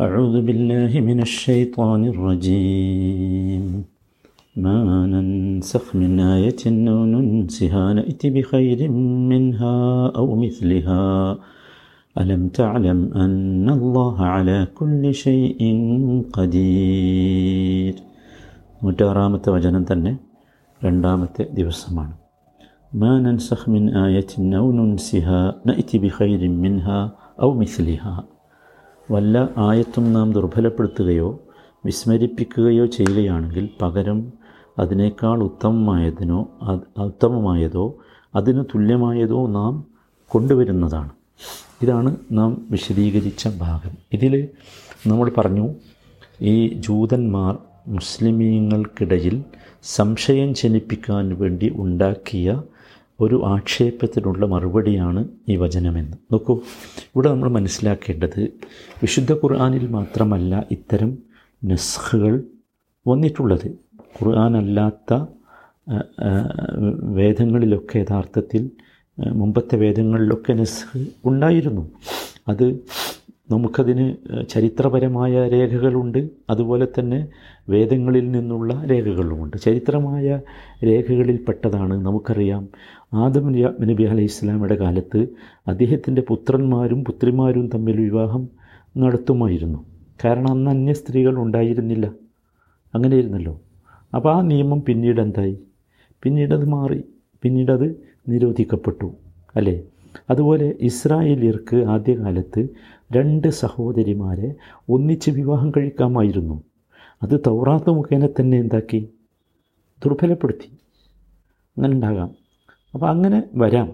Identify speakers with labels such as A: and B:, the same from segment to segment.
A: أعوذ بالله من الشيطان الرجيم ما ننسخ من آية أو ننسها نأتي بخير منها أو مثلها ألم تعلم أن الله على كل شيء قدير നൂറ്റാറാമത്തെ വചനം തന്നെ രണ്ടാമത്തെ ദിവസമാണ് ما ننسخ من آية أو ننسها نأتي بخير منها أو مثلها വല്ല ആയത്തും നാം ദുർബലപ്പെടുത്തുകയോ വിസ്മരിപ്പിക്കുകയോ ചെയ്യുകയാണെങ്കിൽ പകരം അതിനേക്കാൾ ഉത്തമമായതിനോ ഉത്തമമായതോ അതിന് തുല്യമായതോ നാം കൊണ്ടുവരുന്നതാണ്. ഇതാണ് നാം വിശദീകരിച്ച ഭാഗം. ഇതിൽ നമ്മൾ പറഞ്ഞു ഈ ജൂതന്മാർ മുസ്ലിമീങ്ങൾക്കിടയിൽ സംശയം ജനിപ്പിക്കാൻ വേണ്ടി ഉണ്ടാക്കിയ ഒരു ആക്ഷേപത്തിനുള്ള മറുപടിയാണ് ഈ വചനമെന്ന്. നോക്കൂ ഇവിടെ നമ്മൾ മനസ്സിലാക്കേണ്ടത് വിശുദ്ധ ഖുർആാനിൽ മാത്രമല്ല ഇത്തരം നസ്ഖുകൾ വന്നിട്ടുള്ളത്. ഖുർആാനല്ലാത്ത വേദങ്ങളിലൊക്കെ യഥാർത്ഥത്തിൽ മുമ്പത്തെ വേദങ്ങളിലൊക്കെ നസ്ഖ് ഉണ്ടായിരുന്നു. അത് നമുക്കതിന് ചരിത്രപരമായ രേഖകളുണ്ട്. അതുപോലെ തന്നെ വേദങ്ങളിൽ നിന്നുള്ള രേഖകളുമുണ്ട്. ചരിത്രമായ രേഖകളിൽപ്പെട്ടതാണ് നമുക്കറിയാം. ആദം നബി അലൈഹി ഇസ്ലാമയുടെ കാലത്ത് അദ്ദേഹത്തിന്റെ പുത്രന്മാരും പുത്രിമാരും തമ്മിൽ വിവാഹം നടത്തുമായിരുന്നു. കാരണം അന്ന് അന്യ സ്ത്രീകൾ ഉണ്ടായിരുന്നില്ല. അങ്ങനെയായിരുന്നല്ലോ അപ്പോൾ ആ നിയമം പിന്നീട് എന്തായി? പിന്നീടത് മാറി. പിന്നീടത് നിരോധിക്കപ്പെട്ടു. അല്ലേ? അതുപോലെ ഇസ്രായേലിയർക്ക് ആദ്യകാലത്ത് രണ്ട് സഹോദരിമാരെ ഒന്നിച്ച് വിവാഹം കഴിക്കാമായിരുന്നു. അത് തൗറാത്ത് മുഖേന തന്നെ എന്താക്കി? ദുർബലപ്പെടുത്തി. അങ്ങനെ ഉണ്ടാകാം അപ്പോൾ അങ്ങനെ വരാം.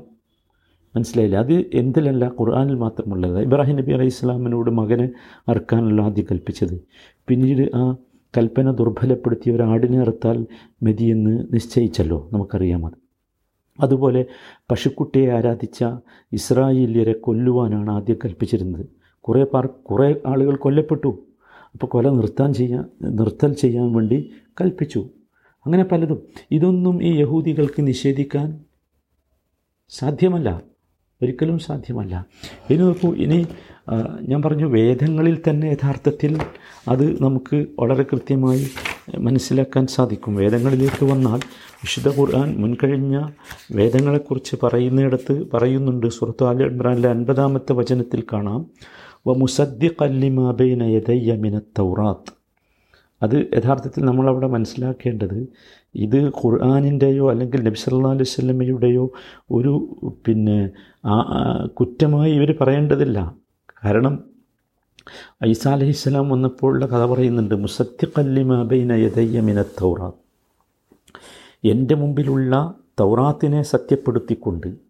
A: മനസ്സിലായില്ല? അത് എന്തിലല്ല? ഖുർആാനിൽ മാത്രമുള്ളത്. ഇബ്രാഹിം നബി അലൈഹി ഇസ്ലാമിനോട് മകനെ അറുക്കാനല്ല ആദ്യം കൽപ്പിച്ചത്. പിന്നീട് ആ കൽപ്പന ദുർബലപ്പെടുത്തി ഒരാടിനെ അറുത്താൽ മതിയെന്ന് നിശ്ചയിച്ചല്ലോ. നമുക്കറിയാം അത്. അതുപോലെ പശുക്കുട്ടിയെ ആരാധിച്ച ഇസ്രായേലിയരെ കൊല്ലുവാനാണ് ആദ്യം കൽപ്പിച്ചിരുന്നത്. കുറേ പാർ കുറേ ആളുകൾ കൊല്ലപ്പെട്ടു. അപ്പോൾ കൊല നിർത്താൻ ചെയ്യാൻ നിർത്തൽ ചെയ്യാൻ വേണ്ടി കൽപ്പിച്ചു. അങ്ങനെ പലതും. ഇതൊന്നും ഈ യഹൂദികൾക്ക് നിഷേധിക്കാൻ സാധ്യമല്ല. ഒരിക്കലും സാധ്യമല്ല. ഇനി നോക്കൂ ഇനി ഞാൻ പറഞ്ഞു വേദങ്ങളിൽ തന്നെ യഥാർത്ഥത്തിൽ അത് നമുക്ക് വളരെ കൃത്യമായി മനസ്സിലാക്കാൻ സാധിക്കും. വേദങ്ങളിലേക്ക് വന്നാൽ വിശുദ്ധ ഖുർആൻ മുൻകഴിഞ്ഞ വേദങ്ങളെക്കുറിച്ച് പറയുന്നിടത്ത് പറയുന്നുണ്ട്. സുഹൃത്തു ആൽ ഇമ്രാനിലെ അൻപതാമത്തെ വചനത്തിൽ കാണാം. വ ലിമാ ബൈന യദയ്യ മിന തൗറാത്ത് അത് യഥാർത്ഥത്തിൽ നമ്മളവിടെ മനസ്സിലാക്കേണ്ടത് ഇത് ഖുർആാനിന്റെയോ അല്ലെങ്കിൽ നബി സല്ലാ അലൈഹി സ്വലമയുടെയോ ഒരു പിന്നെ കുറ്റമായി ഇവർ പറയേണ്ടതില്ല. കാരണം ഐസ അലഹിസ്സലാം വന്നപ്പോഴുള്ള കഥ പറയുന്നുണ്ട് മുസത്തിഖല്ലിമബൈന യദയ്യമിന യദയ്യ മിന തൗറാത്ത് എന്റെ മുമ്പിലുള്ള തൗറാത്തിനെ സത്യപ്പെടുത്തിക്കൊണ്ട്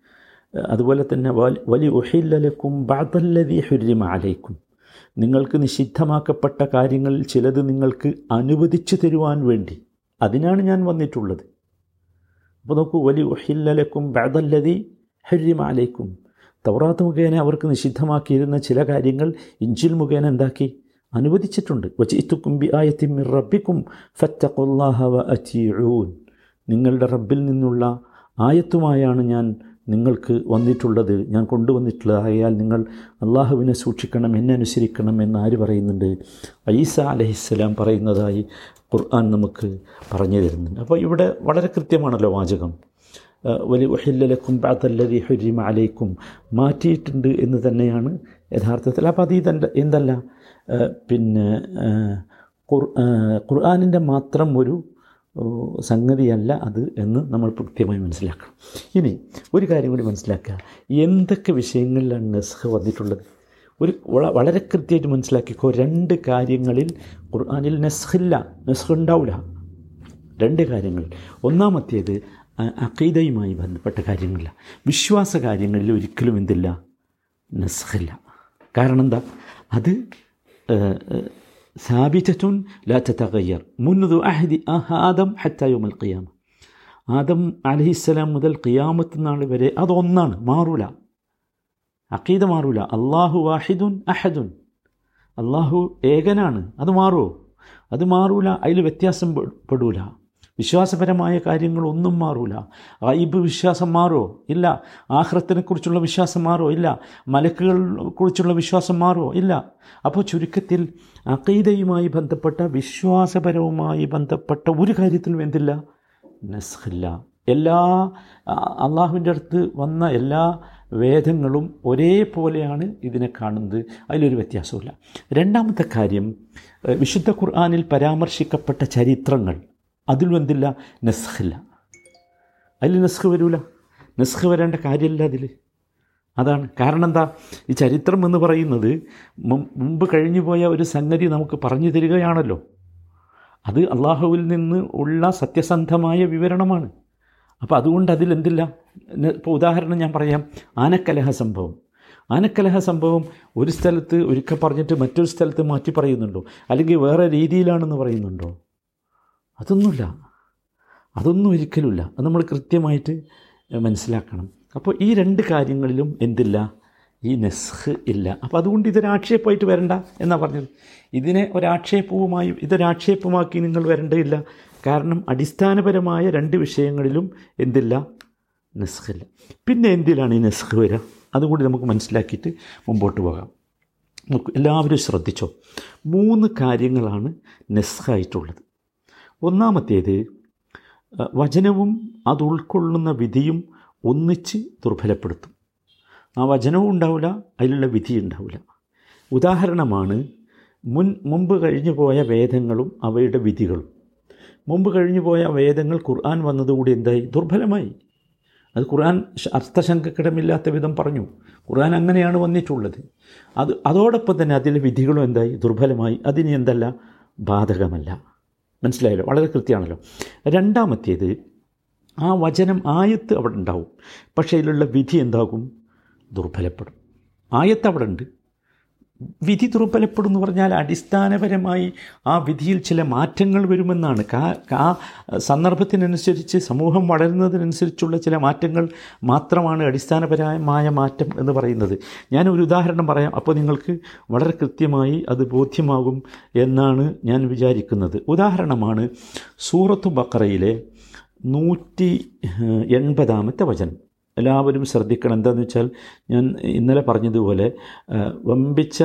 A: അതുപോലെ തന്നെ വലി ഉഹില്ലലക്കും ബാദല്ലതി ഹുരിമ അലൈക്കും. നിങ്ങൾക്ക് നിഷിദ്ധമാക്കപ്പെട്ട കാര്യങ്ങളിൽ ചിലത് നിങ്ങൾക്ക് അനുവദിച്ചു തരുവാൻ വേണ്ടി. അതിനാണ് ഞാൻ വന്നിട്ടുള്ളത്. അപ്പോൾ നോക്കൂ വലി ഉഹില്ലലക്കും ബാദല്ലതി ഹുരിമ അലൈക്കും. തൗറാത്ത് മുഖേന അവർക്ക് നിഷിദ്ധമാക്കിയിരുന്ന ചില കാര്യങ്ങൾ ഇഞ്ചിൽ മുഖേന എന്താക്കി? അനുവദിച്ചിട്ടുണ്ട്. വജിത്തുക്കും ബി ആയത്തിൻ മിർ റബ്ബിക്കും ഫത്തഖുല്ലാഹ വ നിങ്ങളുടെ റബ്ബിൽ നിന്നുള്ള ആയത്തുമായാണ് ഞാൻ നിങ്ങൾക്ക് വന്നിട്ടുള്ളത് ഞാൻ കൊണ്ടുവന്നിട്ടുള്ളത് ആയാൽ നിങ്ങൾ അള്ളാഹുവിനെ സൂക്ഷിക്കണം എന്നെ അനുസരിക്കണം എന്ന് ആര് പറയുന്നുണ്ട്? ഐസ അലഹിസ്സലാം പറയുന്നതായി ഖുർആൻ നമുക്ക് പറഞ്ഞു തരുന്നുണ്ട്. അപ്പോൾ ഇവിടെ വളരെ കൃത്യമാണല്ലോ വാചകം. വലി ഉഹില്ലലക്കും ബാത്തല്ലതി ഹുരിമ അലൈക്കും. മാറ്റിയിട്ടുണ്ട് എന്ന് തന്നെയാണ് യഥാർത്ഥത്തിൽ. അപ്പോൾ അത് ഇതെന്ത എന്തല്ല? പിന്നെ ഖുർആാനിന്റെ മാത്രം ഒരു സംഗതിയല്ല അത് എന്ന് നമ്മൾ കൃത്യമായി മനസ്സിലാക്കണം. ഇനി ഒരു കാര്യം കൂടി മനസ്സിലാക്കുക. എന്തൊക്കെ വിഷയങ്ങളിലാണ് നെസ്ഹ് വന്നിട്ടുള്ളത്? ഒരു വളരെ കൃത്യമായിട്ട് മനസ്സിലാക്കിക്കോ. രണ്ട് കാര്യങ്ങളിൽ ഖുർആാനിൽ നെസ്ഹില്ല നെസ്ഹ് ഉണ്ടാവില്ല രണ്ട് കാര്യങ്ങൾ. ഒന്നാമത്തേത് അക്കീതയുമായി ബന്ധപ്പെട്ട കാര്യങ്ങളില്ല. വിശ്വാസ കാര്യങ്ങളിൽ ഒരിക്കലും എന്തില്ല? നെസ്ഹില്ല. കാരണം എന്താ? അത് സാബിറ്റത്തുൻ ലാ തതഗയ്യർ മുന്നതു അഹദി ആദം ഹത്തായുമൽ ഖിയാമ ആദം അലഹിസ്സലാം മുതൽ ഖിയാമത്ത് നാൾ വരെ അതൊന്നാണ് മാറൂല അക്കീത മാറൂല അള്ളാഹു വാഹിദുൻ അഹദുൻ അള്ളാഹു ഏകനാണ് അത് മാറുമോ അത് മാറൂല അതിൽ വ്യത്യാസം പെടൂല വിശ്വാസപരമായ കാര്യങ്ങളൊന്നും മാറൂല. ഐബ് വിശ്വാസം മാറോ? ഇല്ല. ആഹ്റത്തിനെക്കുറിച്ചുള്ള വിശ്വാസം മാറോ? ഇല്ല. മലക്കുകൾ കുറിച്ചുള്ള വിശ്വാസം മാറോ? ഇല്ല. അപ്പോൾ ചുരുക്കത്തിൽ അക്കീതയുമായി ബന്ധപ്പെട്ട വിശ്വാസപരവുമായി ബന്ധപ്പെട്ട ഒരു കാര്യത്തിലും എന്തില്ല? നസ്ഖില്ല. എല്ലാ അള്ളാഹുവിന്റെ അടുത്ത് വന്ന എല്ലാ വേദങ്ങളും ഒരേപോലെയാണ് ഇതിനെ കാണുന്നത്. അതിലൊരു വ്യത്യാസമില്ല രണ്ടാമത്തെ കാര്യം വിശുദ്ധ ഖുർആാനിൽ പരാമർശിക്കപ്പെട്ട ചരിത്രങ്ങൾ. അതിലും എന്തില്ല നസ്ഖില്ല അതിൽ നെസ്ഖ് വരൂല. നെസ്ഖ് വരേണ്ട കാര്യമില്ല അതിൽ അതാണ്. കാരണം എന്താ ഈ ചരിത്രം എന്ന് പറയുന്നത് മുമ്പ് കഴിഞ്ഞു പോയ ഒരു സംഗതി നമുക്ക് പറഞ്ഞു തരികയാണല്ലോ. അത് അള്ളാഹുവിൽ നിന്ന് ഉള്ള സത്യസന്ധമായ വിവരണമാണ്. അപ്പോൾ അതുകൊണ്ട് അതിലെന്തില്ല ഇപ്പോൾ ഉദാഹരണം ഞാൻ പറയാം. ആനക്കലഹ സംഭവം. ആനക്കലഹ സംഭവം ഒരു സ്ഥലത്ത് ഒരിക്കൽ പറഞ്ഞിട്ട് മറ്റൊരു സ്ഥലത്ത് മാറ്റി പറയുന്നുണ്ടോ? അല്ലെങ്കിൽ വേറെ രീതിയിലാണെന്ന് പറയുന്നുണ്ടോ? അതൊന്നുമില്ല. അതൊന്നും ഒരിക്കലുമില്ല. അത് നമ്മൾ കൃത്യമായിട്ട് മനസ്സിലാക്കണം. അപ്പോൾ ഈ രണ്ട് കാര്യങ്ങളിലും എന്തില്ല? ഈ നെസ്ഹ് ഇല്ല. അപ്പോൾ അതുകൊണ്ട് ഇതൊരാക്ഷേപമായിട്ട് വരണ്ട എന്നാണ് പറഞ്ഞത്. ഇതിനെ ഒരാക്ഷേപവുമായി ഇതൊരാക്ഷേപമാക്കി നിങ്ങൾ വരേണ്ടതില്ല. കാരണം അടിസ്ഥാനപരമായ രണ്ട് വിഷയങ്ങളിലും എന്തില്ല? നെസ്ഹില്ല പിന്നെ എന്തിലാണ് ഈ നെസ്ഹ് വരിക അതുകൂടി നമുക്ക് മനസ്സിലാക്കിയിട്ട് മുമ്പോട്ട് പോകാം. എല്ലാവരും ശ്രദ്ധിച്ചോ? മൂന്ന് കാര്യങ്ങളാണ് നെസ്ഹായിട്ടുള്ളത് ഒന്നാമത്തേത് വചനവും അത് ഉൾക്കൊള്ളുന്ന വിധിയും ഒന്നിച്ച് ദുർബലപ്പെടുത്തും. ആ വചനവും ഉണ്ടാവില്ല അതിലുള്ള വിധി ഉണ്ടാവില്ല. ഉദാഹരണമാണ് മുൻ മുമ്പ് കഴിഞ്ഞു പോയ വേദങ്ങളും അവയുടെ വിധികളും. മുമ്പ് കഴിഞ്ഞു പോയ വേദങ്ങൾ ഖുർആൻ വന്നതുകൂടി എന്തായി? ദുർബലമായി. അത് ഖുർആൻ അർത്ഥശങ്കക്കിടമില്ലാത്ത വിധം പറഞ്ഞു. ഖുർആൻ അങ്ങനെയാണ് വന്നിട്ടുള്ളത്. അത് അതോടൊപ്പം തന്നെ അതിലെ വിധികളും എന്തായി? ദുർബലമായി. അതിന് എന്തല്ല? ബാധകമല്ല. മനസ്സിലായല്ലോ? വളരെ കൃത്യമാണല്ലോ. രണ്ടാമത്തേത് ആ വചനം ആയത്ത് അവിടെ ഉണ്ടാവും. പക്ഷേ അതിലുള്ള വിധി എന്താകും? ദുർബലപ്പെടും. ആയത്ത് അവിടെ ഉണ്ട്. വിധി ദുർബലപ്പെടും എന്ന് പറഞ്ഞാൽ അടിസ്ഥാനപരമായി ആ വിധിയിൽ ചില മാറ്റങ്ങൾ വരുമെന്നാണ്. ആ സന്ദർഭത്തിനനുസരിച്ച് സമൂഹം വളരുന്നതിനനുസരിച്ചുള്ള ചില മാറ്റങ്ങൾ മാത്രമാണ് അടിസ്ഥാനപരമായ മാറ്റം എന്ന് പറയുന്നത്. ഞാൻ ഒരു ഉദാഹരണം പറയാം. അപ്പോൾ നിങ്ങൾക്ക് വളരെ കൃത്യമായി അത് ബോധ്യമാകും എന്നാണ് ഞാൻ വിചാരിക്കുന്നത്. ഉദാഹരണമാണ് സൂറത്തു ബക്കറയിലെ നൂറ്റി എൺപതാമത്തെ വചനം. എല്ലാവരും ശ്രദ്ധിക്കണം. എന്താണെന്ന് വെച്ചാൽ ഞാൻ ഇന്നലെ പറഞ്ഞതുപോലെ വമ്പിച്ച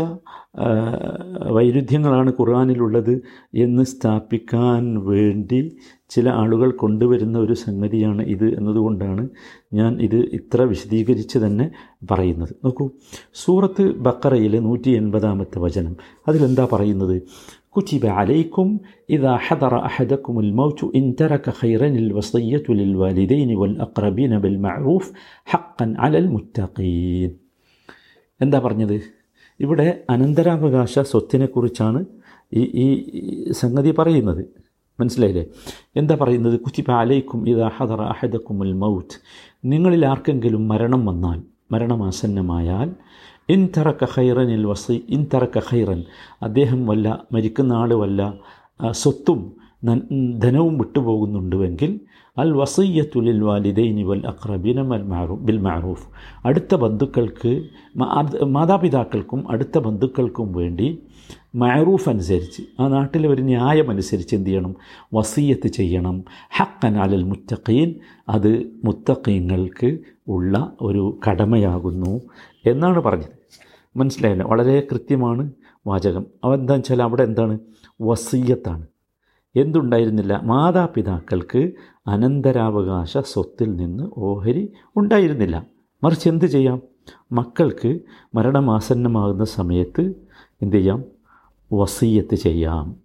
A: വൈരുദ്ധ്യങ്ങളാണ് ഖുർആാനിലുള്ളത് എന്ന് സ്ഥാപിക്കാൻ വേണ്ടി ചില ആളുകൾ കൊണ്ടുവരുന്ന ഒരു സംഗതിയാണ് ഇത് എന്നതുകൊണ്ടാണ് ഞാൻ ഇത് ഇത്ര വിശദീകരിച്ച് തന്നെ പറയുന്നത്. നോക്കൂ സൂറത്ത് ബക്കറയിലെ നൂറ്റി എൺപതാമത്തെ വചനം അതിലെന്താ പറയുന്നത്? كتب عليكم إذا حضر أحدكم الموت إن ترك خيرا الوصية للوالدين والأقربين بالمعروف حقا على المتقين എന്താ പറഞ്ഞത് ഇവിടെ അനന്തരാവകാശ സ്വത്തിനെക്കുറിച്ചാണ് ഈ ഈ ഈ സംഗതി പറയുന്നത് മനസ്സിലായില്ലേ എന്താ പറയുന്നത് കുത്തിബ അലൈക്കും ഇത് അഹദറ അഹദക്കുമുൽ മൗത്ത് നിങ്ങളിൽ ആർക്കെങ്കിലും മരണം വന്നാൽ മരണമാസന്നമായാൽ ഇൻ തറക്ക ഖൈറനിൽ വസി ഇൻ തറക്ക ഖൈറൻ. അദ്ദേഹം വല്ല മരിക്കുന്ന ആൾ വല്ല സ്വത്തും ധനവും വിട്ടുപോകുന്നുണ്ടുവെങ്കിൽ അൽ വസയ്യത്തുലിൽ വാലിദൈനി വൽ അക്രബിന മൽ മാറൂ ബിൽ മാറൂഫ്. അടുത്ത ബന്ധുക്കൾക്ക് മാതാപിതാക്കൾക്കും അടുത്ത ബന്ധുക്കൾക്കും വേണ്ടി മാറൂഫ് അനുസരിച്ച് ആ നാട്ടിലെ ഒരു ന്യായം അനുസരിച്ച് എന്ത് ചെയ്യണം? വസീയത്ത് ചെയ്യണം. ഹക്കൻ അലൽ മുത്തഖീൻ. അത് മുത്തഖീങ്ങൾക്ക് ഉള്ള ഒരു കടമയാകുന്നു എന്നാണ് പറഞ്ഞത്. മനസ്സിലായല്ലോ? വളരെ കൃത്യമാണ് വാചകം. അവ എന്താണെന്ന് വെച്ചാൽ അവിടെ എന്താണ്? വസീയത്താണ്. എന്തുണ്ടായിരുന്നില്ല? മാതാപിതാക്കൾക്ക് അനന്തരാവകാശ സ്വത്തിൽ നിന്ന് ഓഹരി ഉണ്ടായിരുന്നില്ല. മറിച്ച് എന്ത് ചെയ്യാം? മക്കൾക്ക് മരണമാസന്നമാകുന്ന സമയത്ത് എന്ത് ചെയ്യാം? വസീയത്ത് ചെയ്യാം.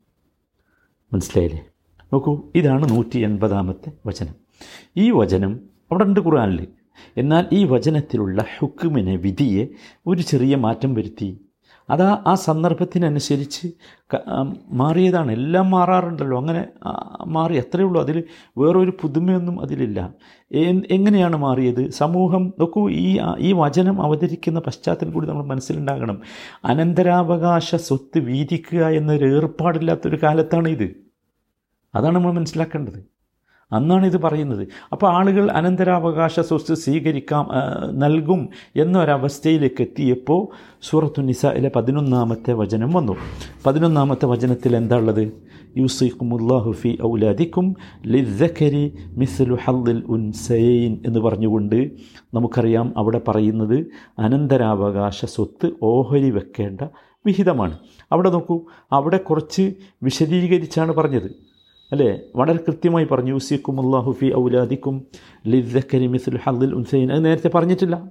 A: മനസ്സിലായില്ലേ? നോക്കൂ ഇതാണ് നൂറ്റി എൺപതാമത്തെ വചനം. ഈ വചനം അവിടെ ഉണ്ട് ഖുർആനിൽ എന്നാൽ ഈ വചനത്തിലുള്ള ഹുക്കുമിനെ വിധിയെ ഒരു ചെറിയ മാറ്റം വരുത്തി. അതാ ആ സന്ദർഭത്തിനനുസരിച്ച് മാറിയതാണ്. എല്ലാം മാറാറുണ്ടല്ലോ. അങ്ങനെ മാറി. അത്രയേ ഉള്ളൂ. അതിൽ വേറൊരു പുതുമയൊന്നും അതിലില്ല. എങ്ങനെയാണ് മാറിയത്? സമൂഹം നോക്കൂ ഈ ഈ വചനം അവതരിക്കുന്ന പശ്ചാത്തലം കൂടി നമ്മൾ മനസ്സിലുണ്ടാകണം. അനന്തരാവകാശ സ്വത്ത് വീതിക്കുക എന്നൊരു ഏർപ്പാടില്ലാത്തൊരു കാലത്താണ് ഇത് അതാണ് നമ്മൾ മനസ്സിലാക്കേണ്ടത്. അന്നാണ് ഇത് പറയുന്നത്. അപ്പോൾ ആളുകൾ അനന്തരാവകാശ സ്വത്ത് സ്വീകരിക്കാം നൽകും എന്നൊരവസ്ഥയിലേക്ക് എത്തിയപ്പോൾ സൂറത്തു നിസയിലെ പതിനൊന്നാമത്തെ വചനം വന്നു. പതിനൊന്നാമത്തെ വചനത്തിൽ എന്താ ഉള്ളത്? യൂസിഖുമുല്ലാഹു ഫി ഔലാദിക്കും ലിദ്ദക്കരി മിസ്ലു ഹദ്ദിൽ ഉൻസൈൻ എന്ന് പറഞ്ഞുകൊണ്ട് നമുക്കറിയാം അവിടെ പറയുന്നത് അനന്തരാവകാശ സ്വത്ത് ഓഹരി വെക്കേണ്ട വിഹിതമാണ്. അവിടെ നോക്കൂ അവിടെ കുറച്ച് വിശദീകരിച്ചാണ് പറഞ്ഞത്. അല്ലേ? വളരെ കൃത്യമായി പറഞ്ഞു യൂസിക്കും അള്ളാഹു ഫി ഔലാദിക്കും ലിദ്ദക്കരി മിസ്ലു ഹദ്ദിൽ ഉൻസൈൻ. അത് നേരത്തെ പറഞ്ഞിട്ടില്ല.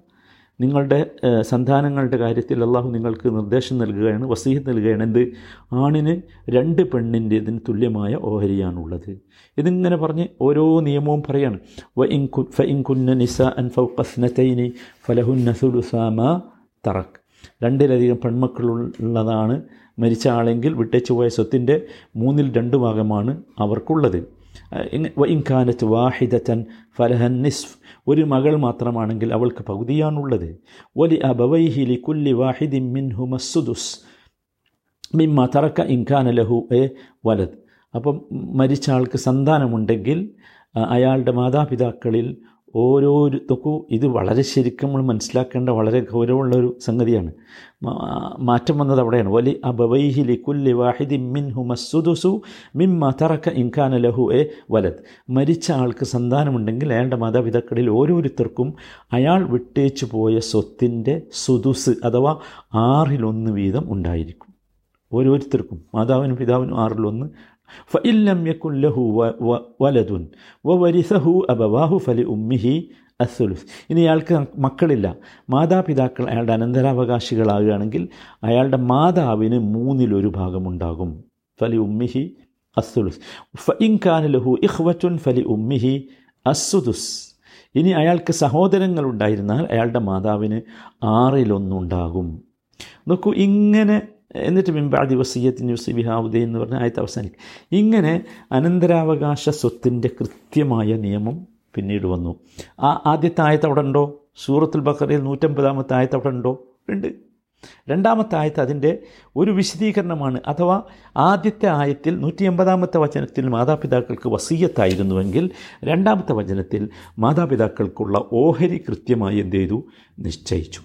A: നിങ്ങളുടെ സന്താനങ്ങളുടെ കാര്യത്തിൽ അള്ളാഹു നിങ്ങൾക്ക് നിർദ്ദേശം നൽകുകയാണ് വസീഹത്ത് നൽകുകയാണ്. എന്ത്? ആണിന് രണ്ട് പെണ്ണിന്റെതിന് തുല്യമായ ഓഹരിയാണുള്ളത്. ഇതിങ്ങനെ പറഞ്ഞ് ഓരോ നിയമവും പറയാണ്. വ ഇൻകു ഫ ഇൻകുന്ന നിസ അൻ ഫൗഖസ്നതൈനി ഫലഹുന്ന സുലുസാമ തറക്ക് രണ്ടിലധികം പെൺമക്കളുള്ളതാണ് മരിച്ച ആളെങ്കിൽ വിട്ടേച്ചു പോയ സ്വത്തിന്റെ മൂന്നിൽ രണ്ട് ഭാഗമാണ് അവർക്കുള്ളത് ഇൻകാനത്ത് വാഹിദത്തൻ ഫലഹൻ നിസ്ഫ് ഒരു മകൾ മാത്രമാണെങ്കിൽ അവൾക്ക് പകുതിയാണുള്ളത്. ഒലി അബവൈഹിലി കുല്ലി വാഹിദി മിൻഹു മസ്സുദുസ് മിമ്മ തറക്ക ഇൻകാന ലഹു എ വലത്. അപ്പം മരിച്ച ആൾക്ക് സന്താനമുണ്ടെങ്കിൽ അയാളുടെ മാതാപിതാക്കളിൽ ഓരോരു നോക്കൂ ഇത് വളരെ ശരിക്കും നമ്മൾ മനസ്സിലാക്കേണ്ട വളരെ ഗൗരവമുള്ള ഒരു സംഗതിയാണ് മാറ്റം വന്നത് അവിടെയാണ്. വലി അബവൈഹി ലിക്കുല്ലി വാഹിദി മിൻ മസ്സുദുസു മിൻ മതറക്ക ഇൻഖാന ലഹു എ വലത് മരിച്ച ആൾക്ക് സന്താനമുണ്ടെങ്കിൽ അയാളുടെ മാതാപിതാക്കളിൽ ഓരോരുത്തർക്കും അയാൾ വിട്ടേച്ചു പോയ സ്വത്തിന്റെ സുദുസ് അഥവാ ആറിലൊന്ന് വീതം ഉണ്ടായിരിക്കും. ഓരോരുത്തർക്കും മാതാവിനും പിതാവിനും ആറിലൊന്ന് ഫഇല്ലം لم يكن له ولد وورثه أبواه فلأمه അസുലുസ് ഇനി അയാൾക്ക് മക്കളില്ല. മാതാപിതാക്കൾ അയാളുടെ അനന്തരാവകാശികളാകുകയാണെങ്കിൽ അയാളുടെ മാതാവിന് മൂന്നിലൊരു ഭാഗമുണ്ടാകും. ഫലി ഉമ്മിഹി അസുലുസ് ഫഇൻ കാന ലഹു ഇഹ്വറ്റുൻ ഫലി ഉമ്മിഹി അസുദുസ് ഇനി അയാൾക്ക് സഹോദരങ്ങൾ ഉണ്ടായിരുന്നാൽ അയാളുടെ മാതാവിന് ആറിലൊന്നുണ്ടാകും. നോക്കൂ ഇങ്ങനെ എന്നിട്ട് മിമ്പാദി വസീയത്തിന് യുസിബിഹാവുദേ എന്ന് പറഞ്ഞ ആയത്ത് അവസാനിക്കും. ഇങ്ങനെ അനന്തരാവകാശ സ്വത്തിന്റെ കൃത്യമായ നിയമം പിന്നീട് വന്നു. ആ ആദ്യത്തെ ആയത്ത് അവിടെ ഉണ്ടോ? സൂറത്തുൽ ബക്കറയിൽ നൂറ്റമ്പതാമത്തെ ആയത്ത് അവിടെ ഉണ്ടോ? ഉണ്ട്. രണ്ടാമത്തെ ആയത്ത് അതിന്റെ ഒരു വിശദീകരണമാണ്. അഥവാ ആദ്യത്തെ ആയത്തിൽ നൂറ്റി എൺപതാമത്തെ വചനത്തിൽ മാതാപിതാക്കൾക്ക് വസീയത്തായിരുന്നുവെങ്കിൽ രണ്ടാമത്തെ വചനത്തിൽ മാതാപിതാക്കൾക്കുള്ള ഓഹരി കൃത്യമായി എന്ത് ചെയ്തു? നിശ്ചയിച്ചു.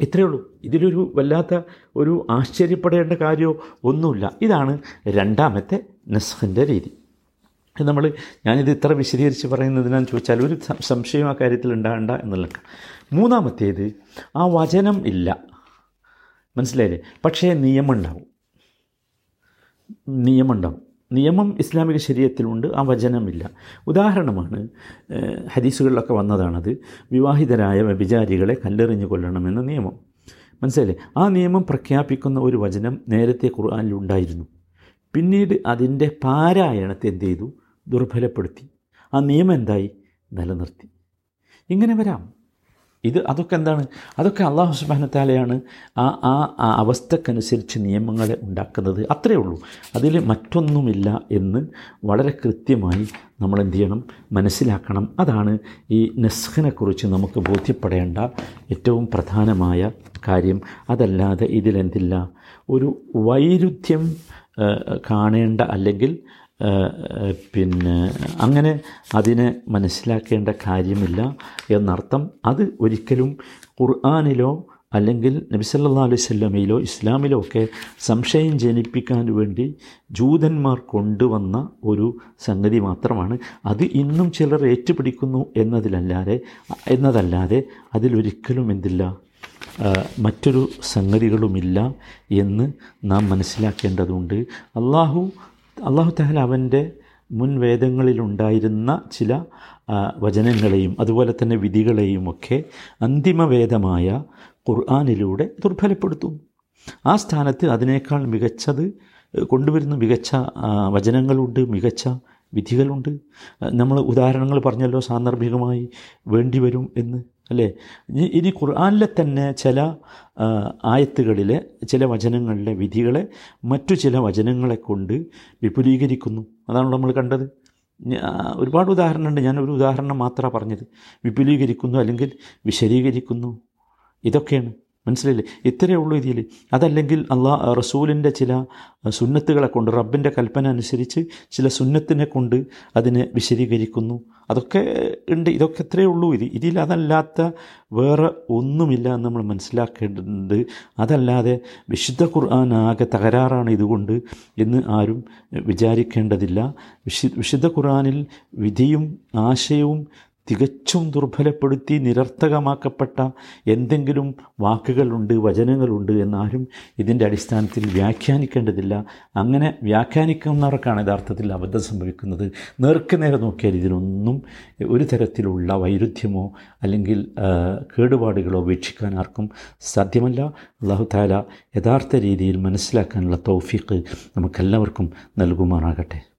A: ഇത്രയേ ഉള്ളൂ. ഇതിലൊരു വല്ലാത്ത ഒരു ആശ്ചര്യപ്പെടേണ്ട കാര്യമോ ഒന്നുമില്ല. ഇതാണ് രണ്ടാമത്തെ നെസ്ഹിന്റെ രീതി. നമ്മൾ ഞാനിത് ഇത്ര വിശദീകരിച്ച് പറയുന്നതിനാന്ന് ചോദിച്ചാൽ ഒരു സംശയം ആ കാര്യത്തിൽ ഉണ്ടാകണ്ട എന്നുള്ള മൂന്നാമത്തേത് ആ വചനം ഇല്ല. മനസ്സിലായില്ലേ? പക്ഷേ നിയമം ഉണ്ടാവും. നിയമമുണ്ടാവും നിയമം ഇസ്ലാമിക ശരീരത്തിലുണ്ട് ആ വചനമില്ല. ഉദാഹരണമാണ് ഹദീസുകളിലൊക്കെ വന്നതാണത് വിവാഹിതരായ വ്യഭിചാരികളെ കല്ലെറിഞ്ഞു കൊല്ലണമെന്ന നിയമം. മനസ്സിലെ ആ നിയമം പ്രഖ്യാപിക്കുന്ന ഒരു വചനം നേരത്തെ ഖുർആനിൽ ഉണ്ടായിരുന്നു. പിന്നീട് അതിന്റെ പാരായണത്തെ എന്ത് ചെയ്തു? ദുർബലപ്പെടുത്തി. ആ നിയമം എന്തായി? നിലനിർത്തി. ഇങ്ങനെ വരാം. ഇത് അതൊക്കെ എന്താണ്? അതൊക്കെ അള്ളാഹു സുബാനത്താലെയാണ് ആ ആ ആ അവസ്ഥക്കനുസരിച്ച് നിയമങ്ങളെ ഉണ്ടാക്കുന്നത്. അത്രയേ ഉള്ളൂ. അതിൽ മറ്റൊന്നുമില്ല എന്ന് വളരെ കൃത്യമായി നമ്മൾ എന്ത് ചെയ്യണം മനസ്സിലാക്കണം. അതാണ് ഈ നെസ്ഖിനെക്കുറിച്ച് നമുക്ക് ബോധ്യപ്പെടേണ്ട ഏറ്റവും പ്രധാനമായ കാര്യം. അതല്ലാതെ ഇതിലെന്തില്ല? ഒരു വൈരുദ്ധ്യം കാണേണ്ട അല്ലെങ്കിൽ പിന്നെ അങ്ങനെ അതിനെ മനസ്സിലാക്കേണ്ട കാര്യമില്ല എന്നർത്ഥം അത് ഒരിക്കലും ഖുർആാനിലോ അല്ലെങ്കിൽ നബിസല്ലാ അലൈഹി സ്വല്ലമയിലോ ഇസ്ലാമിലോ ഒക്കെ സംശയം ജനിപ്പിക്കാൻ വേണ്ടി ജൂതന്മാർ കൊണ്ടുവന്ന ഒരു സംഗതി മാത്രമാണ്. അത് ഇന്നും ചിലർ ഏറ്റുപിടിക്കുന്നു എന്നതിലല്ലാതെ എന്നതല്ലാതെ അതിലൊരിക്കലും എന്തില്ല മറ്റൊരു സംഗതികളുമില്ല എന്ന് നാം മനസ്സിലാക്കേണ്ടതുണ്ട്. അള്ളാഹു അള്ളാഹു തഹല അവന്റെ മുൻ വേദങ്ങളിലുണ്ടായിരുന്ന ചില വചനങ്ങളെയും അതുപോലെ തന്നെ ഒക്കെ അന്തിമവേദമായ ഖുർആാനിലൂടെ ദുർബലപ്പെടുത്തും ആ സ്ഥാനത്ത് അതിനേക്കാൾ മികച്ചത് കൊണ്ടുവരുന്ന മികച്ച വചനങ്ങളുണ്ട് മികച്ച വിധികളുണ്ട്. നമ്മൾ ഉദാഹരണങ്ങൾ പറഞ്ഞല്ലോ സാന്ദർഭികമായി വേണ്ടിവരും എന്ന്. അല്ലേ? ഇനി- ഖുർആാനിലെ തന്നെ ചില ആയത്തുകളിലെ ചില വചനങ്ങളിലെ വിധികളെ മറ്റു ചില വചനങ്ങളെ കൊണ്ട് വിപുലീകരിക്കുന്നു. അതാണ് നമ്മൾ കണ്ടത്. ഒരുപാട് ഉദാഹരണമുണ്ട് ഞാൻ ഒരു ഉദാഹരണം മാത്രമാണ് പറഞ്ഞത്. വിപുലീകരിക്കുന്നു അല്ലെങ്കിൽ വിശദീകരിക്കുന്നു. ഇതൊക്കെയാണ്. മനസ്സിലായില്ലേ? ഇത്രയേ ഉള്ളൂ ഇതിൽ. അതല്ലെങ്കിൽ അള്ളാ റസൂലിന്റെ ചില സുന്നത്തുകളെ കൊണ്ട് റബ്ബിന്റെ കൽപ്പന അനുസരിച്ച് ചില സുന്നത്തിനെ കൊണ്ട് അതിനെ വിശദീകരിക്കുന്നു. അതൊക്കെ ഉണ്ട്. ഇതൊക്കെ എത്രയേ ഉള്ളൂ ഇത്. ഇതിൽ അതല്ലാത്ത വേറെ ഒന്നുമില്ല എന്ന് നമ്മൾ മനസ്സിലാക്കേണ്ടതുണ്ട്. അതല്ലാതെ വിശുദ്ധ ഖുർആൻ ആകെ തകരാറാണ് ഇതുകൊണ്ട് എന്ന് ആരും വിചാരിക്കേണ്ടതില്ല. വിശു വിശുദ്ധ ഖുർആനിൽ വിധിയും ആശയവും തികച്ചും ദുർബലപ്പെടുത്തി നിരർത്ഥകമാക്കപ്പെട്ട എന്തെങ്കിലും വാക്കുകളുണ്ട് വചനങ്ങളുണ്ട് എന്നാലും ഇതിന്റെ അടിസ്ഥാനത്തിൽ വ്യാഖ്യാനിക്കേണ്ടതില്ല. അങ്ങനെ വ്യാഖ്യാനിക്കുന്നവർക്കാണ് യഥാർത്ഥത്തിൽ അബദ്ധം സംഭവിക്കുന്നത്. നേർക്ക് നേരെ നോക്കിയാൽ ഇതിനൊന്നും ഒരു തരത്തിലുള്ള വൈരുദ്ധ്യമോ അല്ലെങ്കിൽ കേടുപാടുകളോ വീക്ഷിക്കാൻ ആർക്കും സാധ്യമല്ല. അള്ളാഹു താല യഥാർത്ഥ രീതിയിൽ മനസ്സിലാക്കാനുള്ള തൗഫീഖ് നമുക്കെല്ലാവർക്കും നൽകുമാറാകട്ടെ.